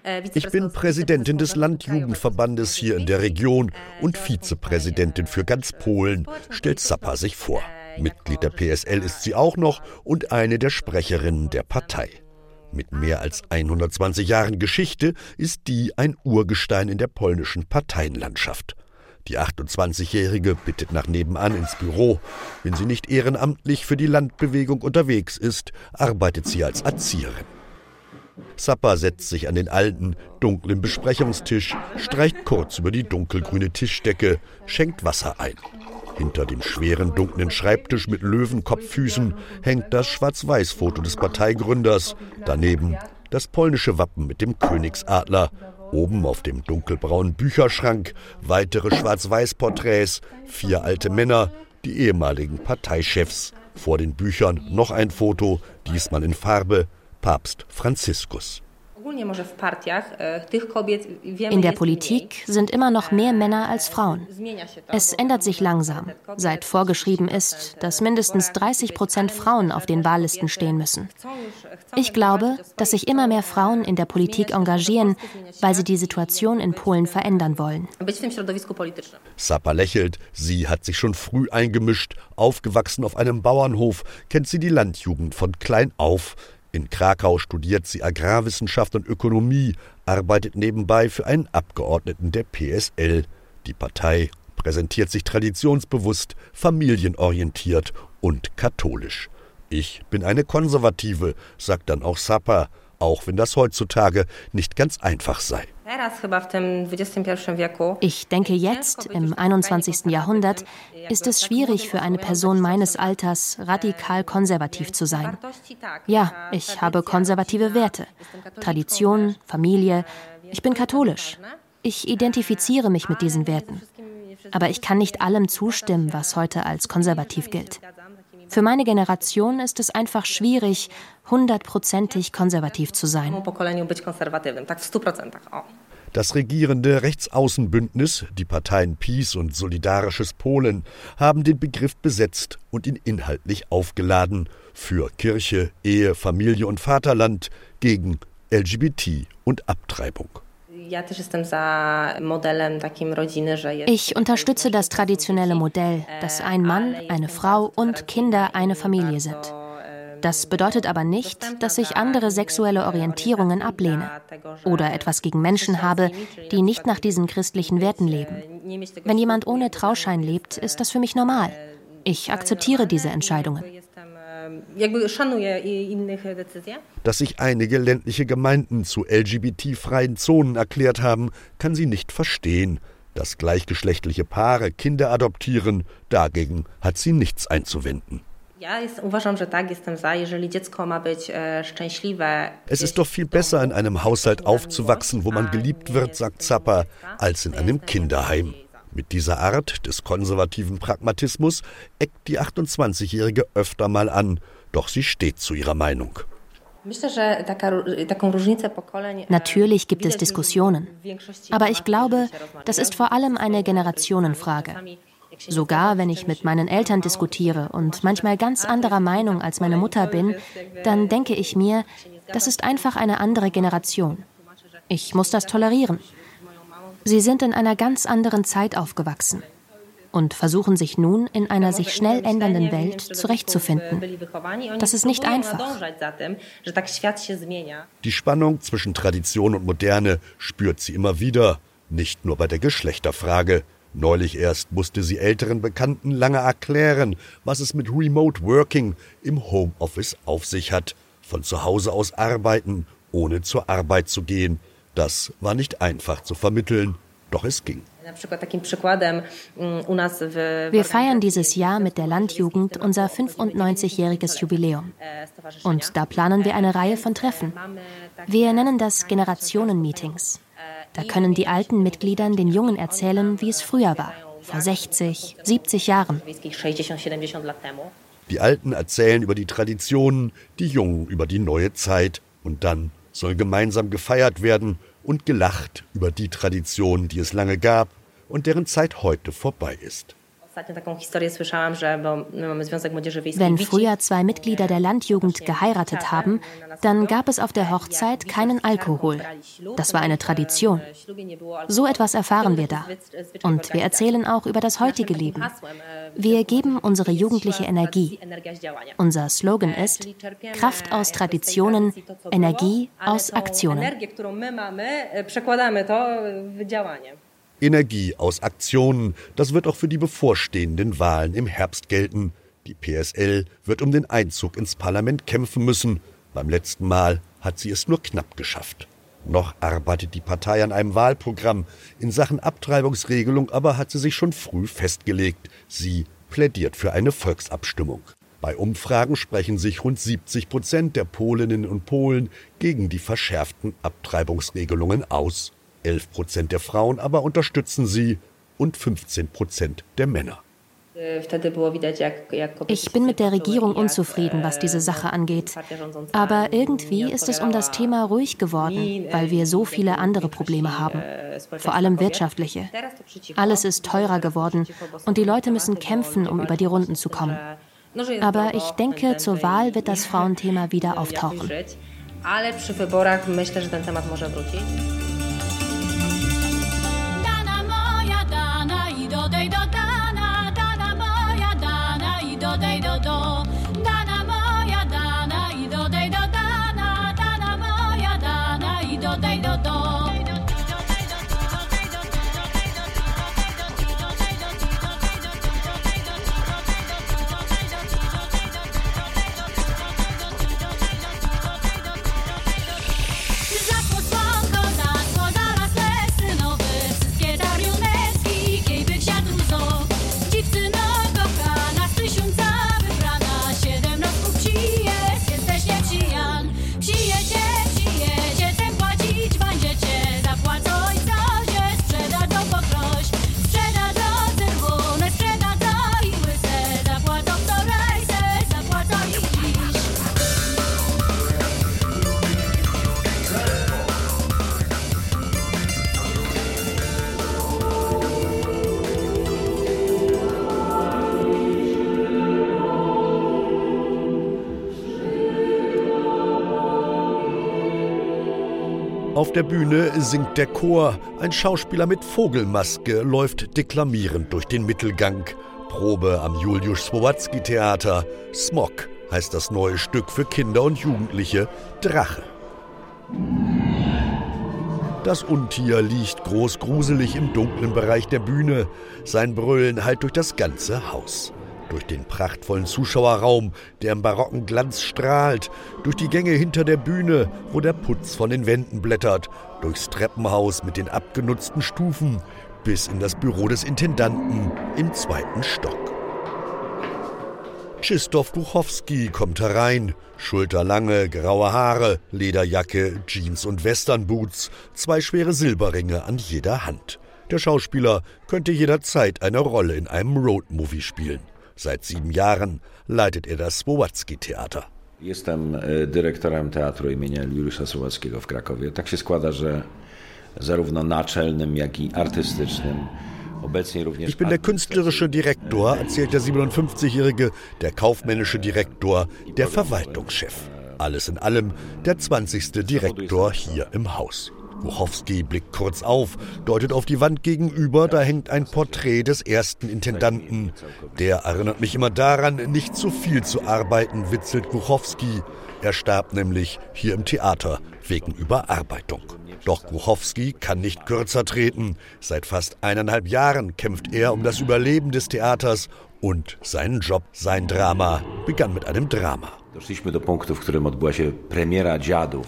E, Ich bin Präsidentin des Landjugendverbandes hier in der Region und Vizepräsidentin für ganz Polen, stellt Sappa sich vor. Mitglied der PSL ist sie auch noch und eine der Sprecherinnen der Partei. Mit mehr als 120 Jahren Geschichte ist die ein Urgestein in der polnischen Parteienlandschaft. Die 28-Jährige bittet nach nebenan ins Büro. Wenn sie nicht ehrenamtlich für die Landbewegung unterwegs ist, arbeitet sie als Erzieherin. Sappa setzt sich an den alten, dunklen Besprechungstisch, streicht kurz über die dunkelgrüne Tischdecke, schenkt Wasser ein. Hinter dem schweren, dunklen Schreibtisch mit Löwenkopffüßen hängt das Schwarz-Weiß-Foto des Parteigründers. Daneben das polnische Wappen mit dem Königsadler. Oben auf dem dunkelbraunen Bücherschrank weitere Schwarz-Weiß-Porträts, vier alte Männer, die ehemaligen Parteichefs. Vor den Büchern noch ein Foto, diesmal in Farbe, Papst Franziskus. E, In der Politik sind immer noch mehr Männer als Frauen. Es ändert sich langsam, seit vorgeschrieben ist, dass mindestens 30 Prozent Frauen auf den Wahllisten stehen müssen. Ich glaube, dass sich immer mehr Frauen in der Politik engagieren, weil sie die Situation in Polen verändern wollen. Sapa lächelt. Sie hat sich schon früh eingemischt. Aufgewachsen auf einem Bauernhof, kennt sie die Landjugend von klein auf. In Krakau studiert sie Agrarwissenschaft und Ökonomie, arbeitet nebenbei für einen Abgeordneten der PSL. Die Partei präsentiert sich traditionsbewusst, familienorientiert und katholisch. Ich bin eine Konservative, sagt dann auch Sapper, auch wenn das heutzutage nicht ganz einfach sei. Ich denke, jetzt, im 21. Jahrhundert, ist es schwierig für eine Person meines Alters, radikal konservativ zu sein. Ja, ich habe konservative Werte, Tradition, Familie. Ich bin katholisch. Ich identifiziere mich mit diesen Werten. Aber ich kann nicht allem zustimmen, was heute als konservativ gilt. Für meine Generation ist es einfach schwierig, hundertprozentig konservativ zu sein. Das regierende Rechtsaußenbündnis, die Parteien Peace und Solidarisches Polen, haben den Begriff besetzt und ihn inhaltlich aufgeladen für Kirche, Ehe, Familie und Vaterland gegen LGBT und Abtreibung. Ich unterstütze das traditionelle Modell, dass ein Mann, eine Frau und Kinder eine Familie sind. Das bedeutet aber nicht, dass ich andere sexuelle Orientierungen ablehne oder etwas gegen Menschen habe, die nicht nach diesen christlichen Werten leben. Wenn jemand ohne Trauschein lebt, ist das für mich normal. Ich akzeptiere diese Entscheidungen. Dass sich einige ländliche Gemeinden zu LGBT-freien Zonen erklärt haben, kann sie nicht verstehen. Dass gleichgeschlechtliche Paare Kinder adoptieren, dagegen hat sie nichts einzuwenden. E, es ist doch viel besser, in einem Haushalt aufzuwachsen, wo man geliebt wird, sagt Zappa, als in einem Kinderheim. Mit dieser Art des konservativen Pragmatismus eckt die 28-Jährige öfter mal an, doch sie steht zu ihrer Meinung. Natürlich gibt es Diskussionen, aber ich glaube, das ist vor allem eine Generationenfrage. Sogar wenn ich mit meinen Eltern diskutiere und manchmal ganz anderer Meinung als meine Mutter bin, dann denke ich mir, das ist einfach eine andere Generation. Ich muss das tolerieren. Sie sind in einer ganz anderen Zeit aufgewachsen und versuchen sich nun in einer sich schnell ändernden Welt zurechtzufinden. Das ist nicht einfach. Die Spannung zwischen Tradition und Moderne spürt sie immer wieder, nicht nur bei der Geschlechterfrage. Neulich erst musste sie älteren Bekannten lange erklären, was es mit Remote Working im Homeoffice auf sich hat. Von zu Hause aus arbeiten, ohne zur Arbeit zu gehen, das war nicht einfach zu vermitteln, doch es ging. Wir feiern dieses Jahr mit der Landjugend unser 95-jähriges Jubiläum. Und da planen wir eine Reihe von Treffen. Wir nennen das Generationen-Meetings. Da können die alten Mitgliedern den Jungen erzählen, wie es früher war, vor 60, 70 Jahren. Die Alten erzählen über die Traditionen, die Jungen über die neue Zeit. Und dann soll gemeinsam gefeiert werden und gelacht über die Traditionen, die es lange gab und deren Zeit heute vorbei ist. Wenn früher zwei Mitglieder der Landjugend geheiratet haben, dann gab es auf der Hochzeit keinen Alkohol. Das war eine Tradition. So etwas erfahren wir da. Und wir erzählen auch über das heutige Leben. Wir geben unsere jugendliche Energie. Unser Slogan ist Kraft aus Traditionen, Energie aus Aktionen. Energie aus Aktionen, das wird auch für die bevorstehenden Wahlen im Herbst gelten. Die PSL wird um den Einzug ins Parlament kämpfen müssen. Beim letzten Mal hat sie es nur knapp geschafft. Noch arbeitet die Partei an einem Wahlprogramm. In Sachen Abtreibungsregelung aber hat sie sich schon früh festgelegt. Sie plädiert für eine Volksabstimmung. Bei Umfragen sprechen sich rund 70 Prozent der Polinnen und Polen gegen die verschärften Abtreibungsregelungen aus. 11 Prozent der Frauen aber unterstützen sie und 15 Prozent der Männer. Ich bin mit der Regierung unzufrieden, was diese Sache angeht. Aber irgendwie ist es um das Thema ruhig geworden, weil wir so viele andere Probleme haben, vor allem wirtschaftliche. Alles ist teurer geworden und die Leute müssen kämpfen, um über die Runden zu kommen. Aber ich denke, zur Wahl wird das Frauenthema wieder auftauchen. Ale przy wyborach myślę, że ten temat może wrócić. Dana i Auf der Bühne singt der Chor. Ein Schauspieler mit Vogelmaske läuft deklamierend durch den Mittelgang. Probe am Juliusz Słowatzki Theater. Smog heißt das neue Stück für Kinder und Jugendliche. Drache. Das Untier liegt großgruselig im dunklen Bereich der Bühne. Sein Brüllen hallt durch das ganze Haus durch den prachtvollen Zuschauerraum, der im barocken Glanz strahlt, durch die Gänge hinter der Bühne, wo der Putz von den Wänden blättert, durchs Treppenhaus mit den abgenutzten Stufen, bis in das Büro des Intendanten im zweiten Stock. Krzysztof Duchowski kommt herein. Schulterlange, graue Haare, Lederjacke, Jeans und Westernboots, zwei schwere Silberringe an jeder Hand. Der Schauspieler könnte jederzeit eine Rolle in einem Roadmovie spielen. Seit sieben Jahren leitet er das Słowatzki-Theater. Jestem e, dyrektorem teatru imienia Juliusza Słowackiego w Krakowie. Tak się składa, że zarówno naczelnym, jak i artystycznym Ich bin der künstlerische Direktor, erzählt der 57-Jährige, der kaufmännische Direktor, der Verwaltungschef. Alles in allem der 20. Direktor hier im Haus. Wuchowski blickt kurz auf, deutet auf die Wand gegenüber, da hängt ein Porträt des ersten Intendanten. Der erinnert mich immer daran, nicht zu viel zu arbeiten, witzelt Wuchowski. Er starb nämlich hier im Theater wegen Überarbeitung. Doch Głuchowski kann nicht kürzer treten. Seit fast eineinhalb Jahren kämpft er um das Überleben des Theaters und sein Job, sein Drama begann mit einem Drama.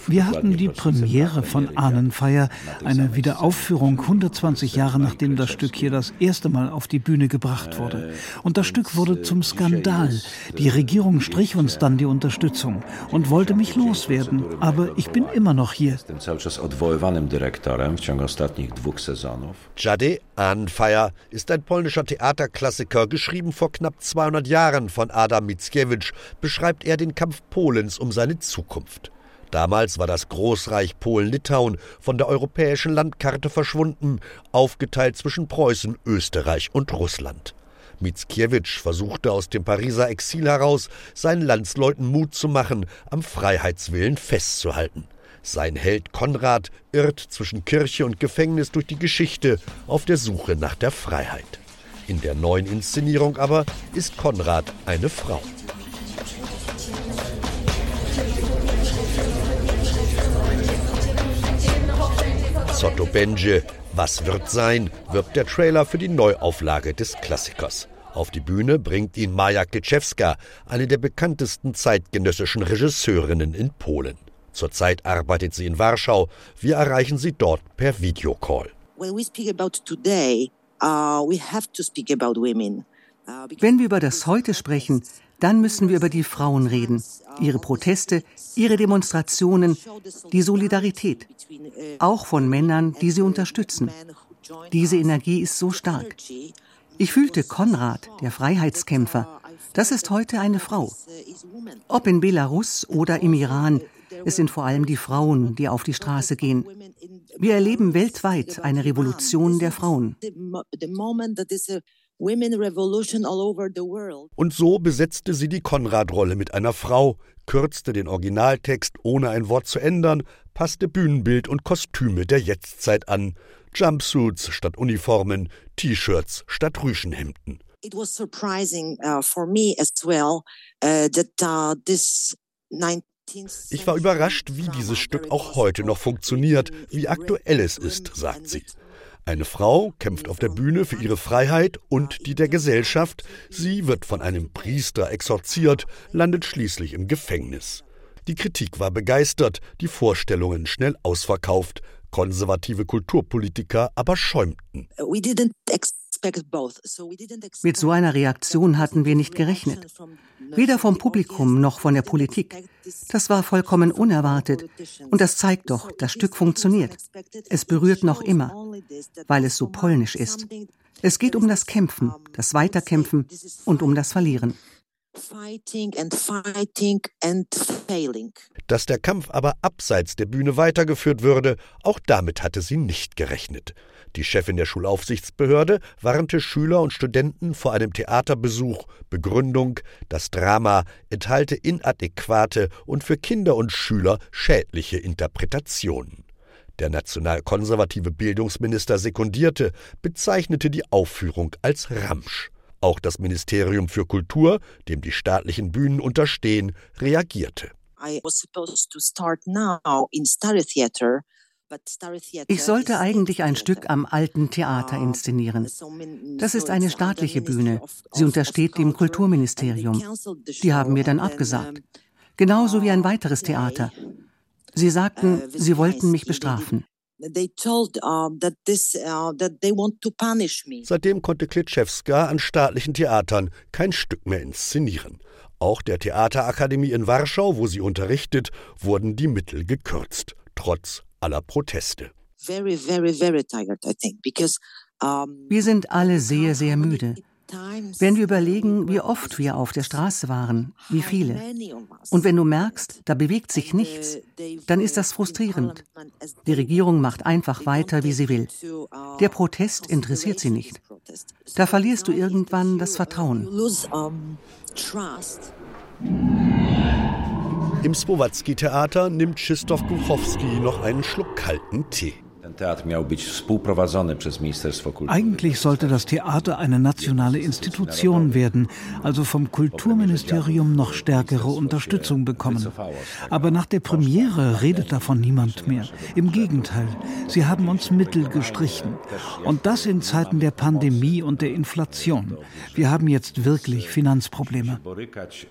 Wir hatten die Premiere von Ahnenfeier, eine Wiederaufführung 120 Jahre nachdem das Stück hier das erste Mal auf die Bühne gebracht wurde. Und das Stück wurde zum Skandal. Die Regierung strich uns dann die Unterstützung und wollte mich loswerden. Aber ich bin immer noch hier. Jade Ahnenfeier ist ein polnischer Theaterklassiker, geschrieben vor knapp 200 Jahren von Adam Mickiewicz, beschreibt er den Kampf Polens um seine Zukunft. Damals war das Großreich Polen-Litauen von der europäischen Landkarte verschwunden, aufgeteilt zwischen Preußen, Österreich und Russland. Mickiewicz versuchte aus dem Pariser Exil heraus, seinen Landsleuten Mut zu machen, am Freiheitswillen festzuhalten. Sein Held Konrad irrt zwischen Kirche und Gefängnis durch die Geschichte auf der Suche nach der Freiheit. In der neuen Inszenierung aber ist Konrad eine Frau. Zotto Benje, Was wird sein, wirbt der Trailer für die Neuauflage des Klassikers. Auf die Bühne bringt ihn Maja Kieczewska, eine der bekanntesten zeitgenössischen Regisseurinnen in Polen. Zurzeit arbeitet sie in Warschau. Wir erreichen sie dort per Videocall. When we speak about today, uh, we have to speak about women. Uh, Wenn wir über das Heute sprechen, dann müssen wir über die Frauen reden, ihre Proteste, ihre Demonstrationen, die Solidarität, auch von Männern, die sie unterstützen. Diese Energie ist so stark. Ich fühlte Konrad, der Freiheitskämpfer. Das ist heute eine Frau. Ob in Belarus oder im Iran, es sind vor allem die Frauen, die auf die Straße gehen. Wir erleben weltweit eine Revolution der Frauen. Und so besetzte sie die Konrad-Rolle mit einer Frau, kürzte den Originaltext ohne ein Wort zu ändern, passte Bühnenbild und Kostüme der Jetztzeit an. Jumpsuits statt Uniformen, T-Shirts statt Rüschenhemden. It was surprising uh, for me as well uh, that uh, this ich war überrascht, wie dieses Stück auch heute noch funktioniert, wie aktuell es ist, sagt sie. Eine Frau kämpft auf der Bühne für ihre Freiheit und die der Gesellschaft. Sie wird von einem Priester exorziert, landet schließlich im Gefängnis. Die Kritik war begeistert, die Vorstellungen schnell ausverkauft, konservative Kulturpolitiker aber schäumten. Mit so einer Reaktion hatten wir nicht gerechnet. Weder vom Publikum noch von der Politik. Das war vollkommen unerwartet. Und das zeigt doch, das Stück funktioniert. Es berührt noch immer, weil es so polnisch ist. Es geht um das Kämpfen, das Weiterkämpfen und um das Verlieren. Fighting and fighting and failing. Dass der Kampf aber abseits der Bühne weitergeführt würde, auch damit hatte sie nicht gerechnet. Die Chefin der Schulaufsichtsbehörde warnte Schüler und Studenten vor einem Theaterbesuch. Begründung: Das Drama enthalte inadäquate und für Kinder und Schüler schädliche Interpretationen. Der nationalkonservative Bildungsminister sekundierte, bezeichnete die Aufführung als Ramsch. Auch das Ministerium für Kultur, dem die staatlichen Bühnen unterstehen, reagierte. Ich sollte eigentlich ein Stück am alten Theater inszenieren. Das ist eine staatliche Bühne. Sie untersteht dem Kulturministerium. Die haben mir dann abgesagt. Genauso wie ein weiteres Theater. Sie sagten, sie wollten mich bestrafen. Uh, uh, Seitdem konnte Klitschewska an staatlichen Theatern kein Stück mehr inszenieren. Auch der Theaterakademie in Warschau, wo sie unterrichtet, wurden die Mittel gekürzt, trotz aller Proteste. Wir sind alle sehr, sehr müde. Wenn wir überlegen, wie oft wir auf der Straße waren, wie viele, und wenn du merkst, da bewegt sich nichts, dann ist das frustrierend. Die Regierung macht einfach weiter, wie sie will. Der Protest interessiert sie nicht. Da verlierst du irgendwann das Vertrauen. Im Spowacki-Theater nimmt Krzysztof Głuchowski noch einen Schluck kalten Tee. Eigentlich sollte das Theater eine nationale Institution werden, also vom Kulturministerium noch stärkere Unterstützung bekommen. Aber nach der Premiere redet davon niemand mehr. Im Gegenteil, sie haben uns Mittel gestrichen. Und das in Zeiten der Pandemie und der Inflation. Wir haben jetzt wirklich Finanzprobleme.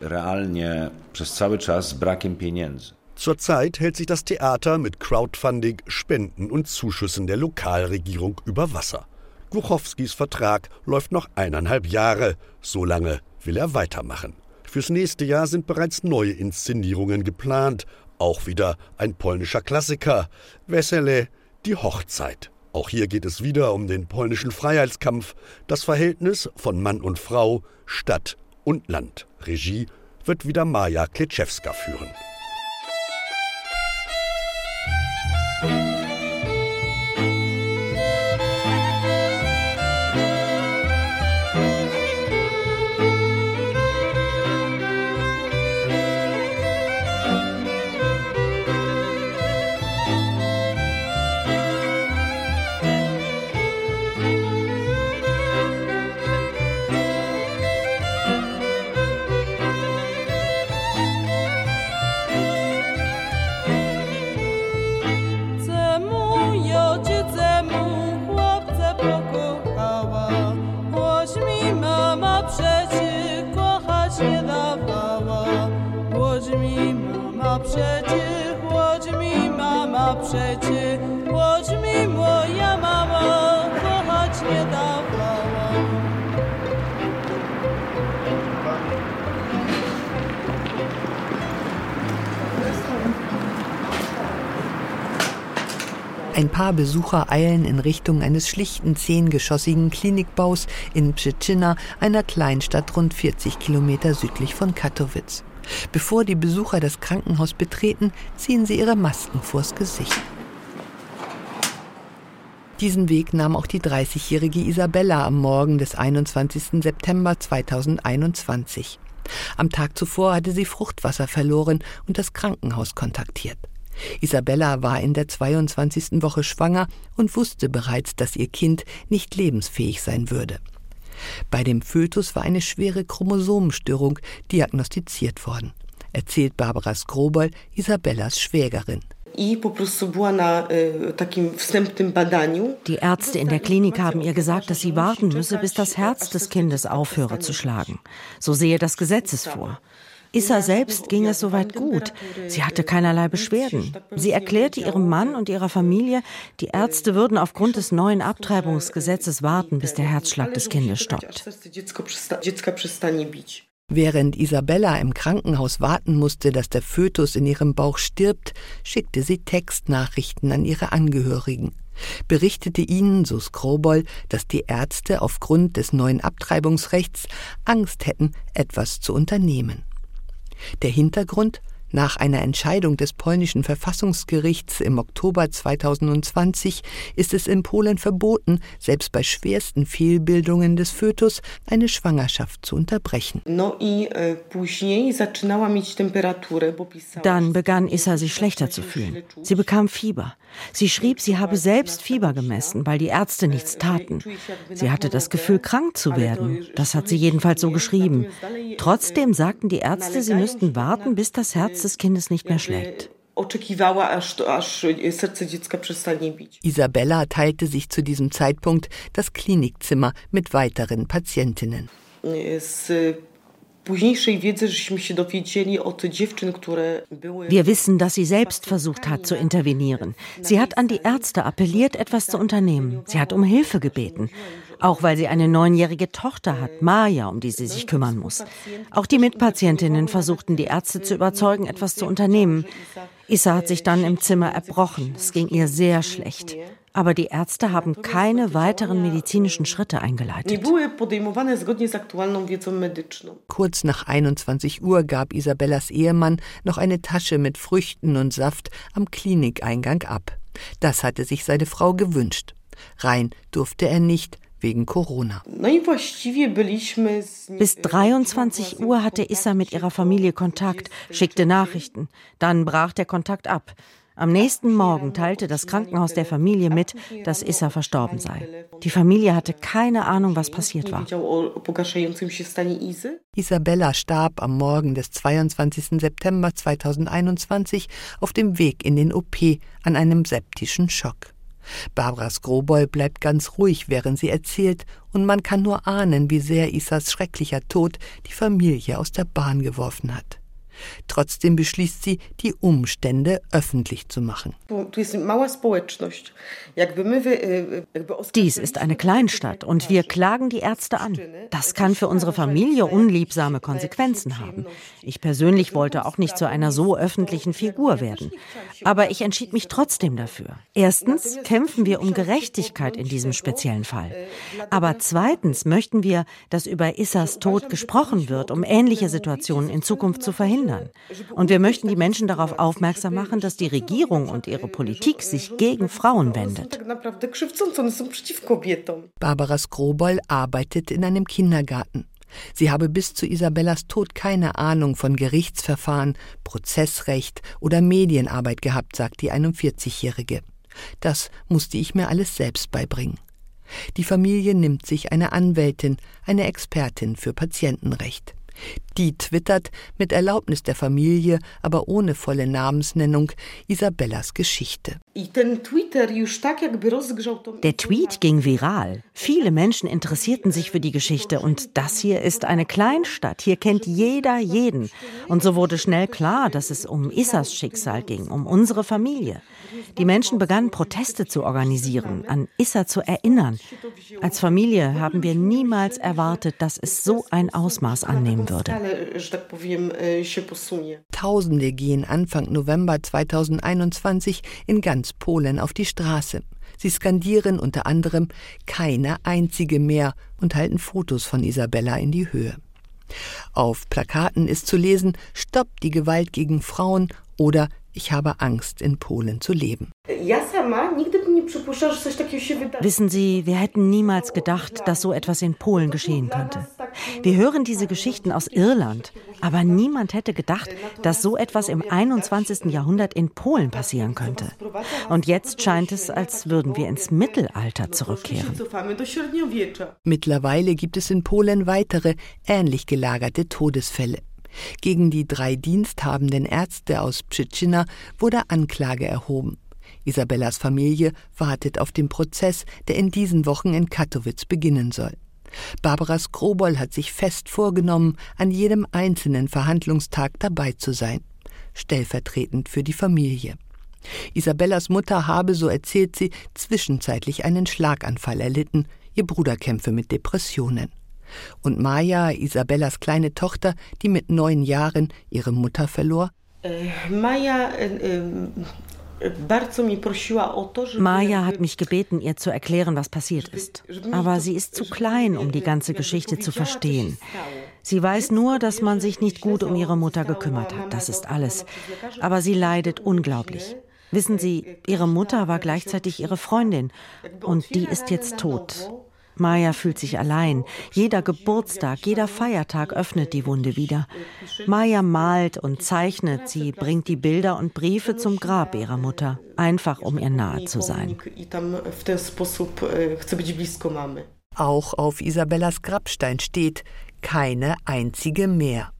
Realnie przez cały czas brakiem pieniędzy. Zurzeit hält sich das Theater mit Crowdfunding, Spenden und Zuschüssen der Lokalregierung über Wasser. Głuchowskis Vertrag läuft noch eineinhalb Jahre. So lange will er weitermachen. Fürs nächste Jahr sind bereits neue Inszenierungen geplant. Auch wieder ein polnischer Klassiker. Wesele, die Hochzeit. Auch hier geht es wieder um den polnischen Freiheitskampf, das Verhältnis von Mann und Frau, Stadt und Land. Regie wird wieder Maja Klitschewska führen. Przecie, choć mi moja mama kochać nie dawała. Ein paar Besucher eilen in Richtung eines schlichten zehngeschossigen Klinikbaus in Pszczyna, einer Kleinstadt rund 40 Kilometer südlich von Katowice. Bevor die Besucher das Krankenhaus betreten, ziehen sie ihre Masken vors Gesicht. Diesen Weg nahm auch die 30-jährige Isabella am Morgen des 21. September 2021. Am Tag zuvor hatte sie Fruchtwasser verloren und das Krankenhaus kontaktiert. Isabella war in der 22. Woche schwanger und wusste bereits, dass ihr Kind nicht lebensfähig sein würde. Bei dem Fötus war eine schwere Chromosomenstörung diagnostiziert worden, erzählt Barbara Skrobol, Isabellas Schwägerin. Die Ärzte in der Klinik haben ihr gesagt, dass sie warten müsse, bis das Herz des Kindes aufhöre zu schlagen. So sehe das Gesetz es vor. Issa selbst ging es soweit gut. Sie hatte keinerlei Beschwerden. Sie erklärte ihrem Mann und ihrer Familie, die Ärzte würden aufgrund des neuen Abtreibungsgesetzes warten, bis der Herzschlag des Kindes stoppt. Während Isabella im Krankenhaus warten musste, dass der Fötus in ihrem Bauch stirbt, schickte sie Textnachrichten an ihre Angehörigen berichtete ihnen, so Skrobol, dass die Ärzte aufgrund des neuen Abtreibungsrechts Angst hätten, etwas zu unternehmen. Der Hintergrund nach einer Entscheidung des polnischen Verfassungsgerichts im Oktober 2020 ist es in Polen verboten, selbst bei schwersten Fehlbildungen des Fötus eine Schwangerschaft zu unterbrechen. E, Dann begann Issa sich schlechter zu fühlen. Sie bekam Fieber. Sie schrieb, sie habe selbst Fieber gemessen, weil die Ärzte nichts taten. Sie hatte das Gefühl, krank zu werden. Das hat sie jedenfalls so geschrieben. Trotzdem sagten die Ärzte, sie müssten warten, bis das Herz des Kindes nicht mehr schlägt. Isabella teilte sich zu diesem Zeitpunkt das Klinikzimmer mit weiteren Patientinnen. Wir wissen, dass sie selbst versucht hat zu intervenieren. Sie hat an die Ärzte appelliert, etwas zu unternehmen. Sie hat um Hilfe gebeten. Auch weil sie eine neunjährige Tochter hat, Maja, um die sie sich kümmern muss. Auch die Mitpatientinnen versuchten, die Ärzte zu überzeugen, etwas zu unternehmen. Issa hat sich dann im Zimmer erbrochen. Es ging ihr sehr schlecht. Aber die Ärzte haben keine weiteren medizinischen Schritte eingeleitet. Kurz nach 21 Uhr gab Isabellas Ehemann noch eine Tasche mit Früchten und Saft am Klinikeingang ab. Das hatte sich seine Frau gewünscht. Rein durfte er nicht, wegen Corona. Bis 23 Uhr hatte Issa mit ihrer Familie Kontakt, schickte Nachrichten. Dann brach der Kontakt ab. Am nächsten Morgen teilte das Krankenhaus der Familie mit, dass Issa verstorben sei. Die Familie hatte keine Ahnung, was passiert war. Isabella starb am Morgen des 22. September 2021 auf dem Weg in den OP an einem septischen Schock. Barbara Skrobol bleibt ganz ruhig, während sie erzählt, und man kann nur ahnen, wie sehr Isas schrecklicher Tod die Familie aus der Bahn geworfen hat. Trotzdem beschließt sie, die Umstände öffentlich zu machen. Dies ist eine Kleinstadt und wir klagen die Ärzte an. Das kann für unsere Familie unliebsame Konsequenzen haben. Ich persönlich wollte auch nicht zu einer so öffentlichen Figur werden. Aber ich entschied mich trotzdem dafür. Erstens kämpfen wir um Gerechtigkeit in diesem speziellen Fall. Aber zweitens möchten wir, dass über Issas Tod gesprochen wird, um ähnliche Situationen in Zukunft zu verhindern verhindern. Und wir möchten die Menschen darauf aufmerksam machen, dass die Regierung und ihre Politik sich gegen Frauen wendet. Barbara Skrobol arbeitet in einem Kindergarten. Sie habe bis zu Isabellas Tod keine Ahnung von Gerichtsverfahren, Prozessrecht oder Medienarbeit gehabt, sagt die 41-Jährige. Das musste ich mir alles selbst beibringen. Die Familie nimmt sich eine Anwältin, eine Expertin für Patientenrecht. Die twittert mit Erlaubnis der Familie, aber ohne volle Namensnennung, Isabellas Geschichte. Der Tweet ging viral. Viele Menschen interessierten sich für die Geschichte und das hier ist eine Kleinstadt. Hier kennt jeder jeden. Und so wurde schnell klar, dass es um Issas Schicksal ging, um unsere Familie. Die Menschen begannen Proteste zu organisieren, an Issa zu erinnern. Als Familie haben wir niemals erwartet, dass es so ein Ausmaß annehmen würde. Tausende gehen Anfang November 2021 in ganz Polen auf die Straße. Sie skandieren unter anderem keine einzige mehr und halten Fotos von Isabella in die Höhe. Auf Plakaten ist zu lesen, stoppt die Gewalt gegen Frauen oder ich habe Angst, in Polen zu leben. Wissen Sie, wir hätten niemals gedacht, dass so etwas in Polen geschehen könnte. Wir hören diese Geschichten aus Irland, aber niemand hätte gedacht, dass so etwas im 21. Jahrhundert in Polen passieren könnte. Und jetzt scheint es, als würden wir ins Mittelalter zurückkehren. Mittlerweile gibt es in Polen weitere ähnlich gelagerte Todesfälle. Gegen die drei diensthabenden Ärzte aus Pschitschina wurde Anklage erhoben. Isabellas Familie wartet auf den Prozess, der in diesen Wochen in Katowice beginnen soll. Barbara Skrobol hat sich fest vorgenommen, an jedem einzelnen Verhandlungstag dabei zu sein, stellvertretend für die Familie. Isabellas Mutter habe, so erzählt sie, zwischenzeitlich einen Schlaganfall erlitten, ihr Bruder kämpfe mit Depressionen. Und Maya, Isabellas kleine Tochter, die mit neun Jahren ihre Mutter verlor? Äh, Maya, äh, äh Maya hat mich gebeten, ihr zu erklären, was passiert ist. Aber sie ist zu klein, um die ganze Geschichte zu verstehen. Sie weiß nur, dass man sich nicht gut um ihre Mutter gekümmert hat. Das ist alles. Aber sie leidet unglaublich. Wissen Sie, ihre Mutter war gleichzeitig ihre Freundin und die ist jetzt tot. Maya fühlt sich allein. Jeder Geburtstag, jeder Feiertag öffnet die Wunde wieder. Maya malt und zeichnet, sie bringt die Bilder und Briefe zum Grab ihrer Mutter, einfach um ihr nahe zu sein. Auch auf Isabellas Grabstein steht keine einzige mehr.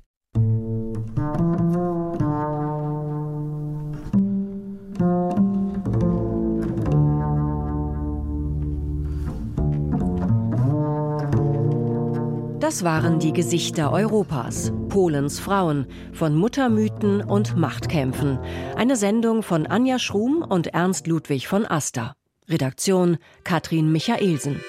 Das waren die Gesichter Europas, Polens Frauen, von Muttermythen und Machtkämpfen. Eine Sendung von Anja Schrum und Ernst Ludwig von Aster. Redaktion Katrin Michaelsen.